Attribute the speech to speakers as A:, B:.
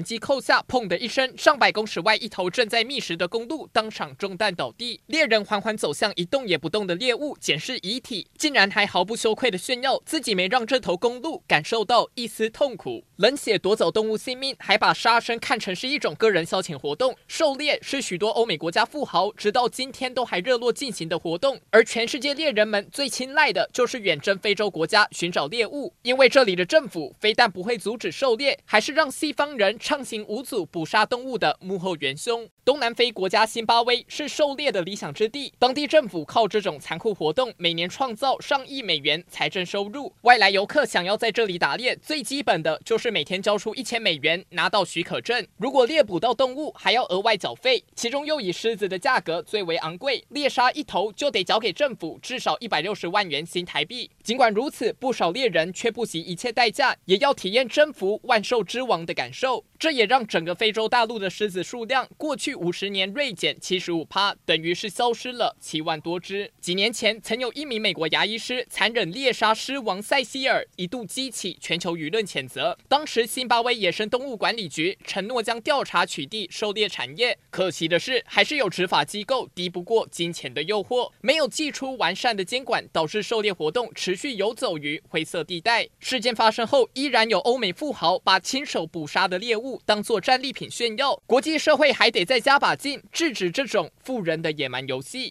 A: 扳机扣下，砰的一声，上百公尺外，一头正在觅食的公鹿当场中弹倒地。猎人缓缓走向一动也不动的猎物，检视遗体，竟然还毫不羞愧地炫耀自己没让这头公鹿感受到一丝痛苦。冷血夺走动物性命，还把杀生看成是一种个人消遣活动。狩猎是许多欧美国家富豪直到今天都还热络进行的活动，而全世界猎人们最青睐的就是远征非洲国家寻找猎物，因为这里的政府非但不会阻止狩猎，还是让西方人。畅行无阻捕杀动物的幕后元凶。东南非国家辛巴威是狩猎的理想之地，当地政府靠这种残酷活动每年创造上亿美元财政收入。外来游客想要在这里打猎，最基本的就是每天交出一千美元拿到许可证。如果猎捕到动物，还要额外缴费。其中又以狮子的价格最为昂贵，猎杀一头就得交给政府至少一百六十万元新台币。尽管如此，不少猎人却不惜一切代价，也要体验征服万兽之王的感受。这也让整个非洲大陆的狮子数量过去五十年锐减七十五趴，等于是消失了七万多只。几年前，曾有一名美国牙医师残忍猎杀狮王塞西尔，一度激起全球舆论谴责。当时，辛巴威野生动物管理局承诺将调查取缔狩猎产业。可惜的是，还是有执法机构敌不过金钱的诱惑，没有祭出完善的监管，导致狩猎活动持续游走于灰色地带。事件发生后，依然有欧美富豪把亲手捕杀的猎物当做战利品炫耀，国际社会还得再加把劲，制止这种富人的野蛮游戏。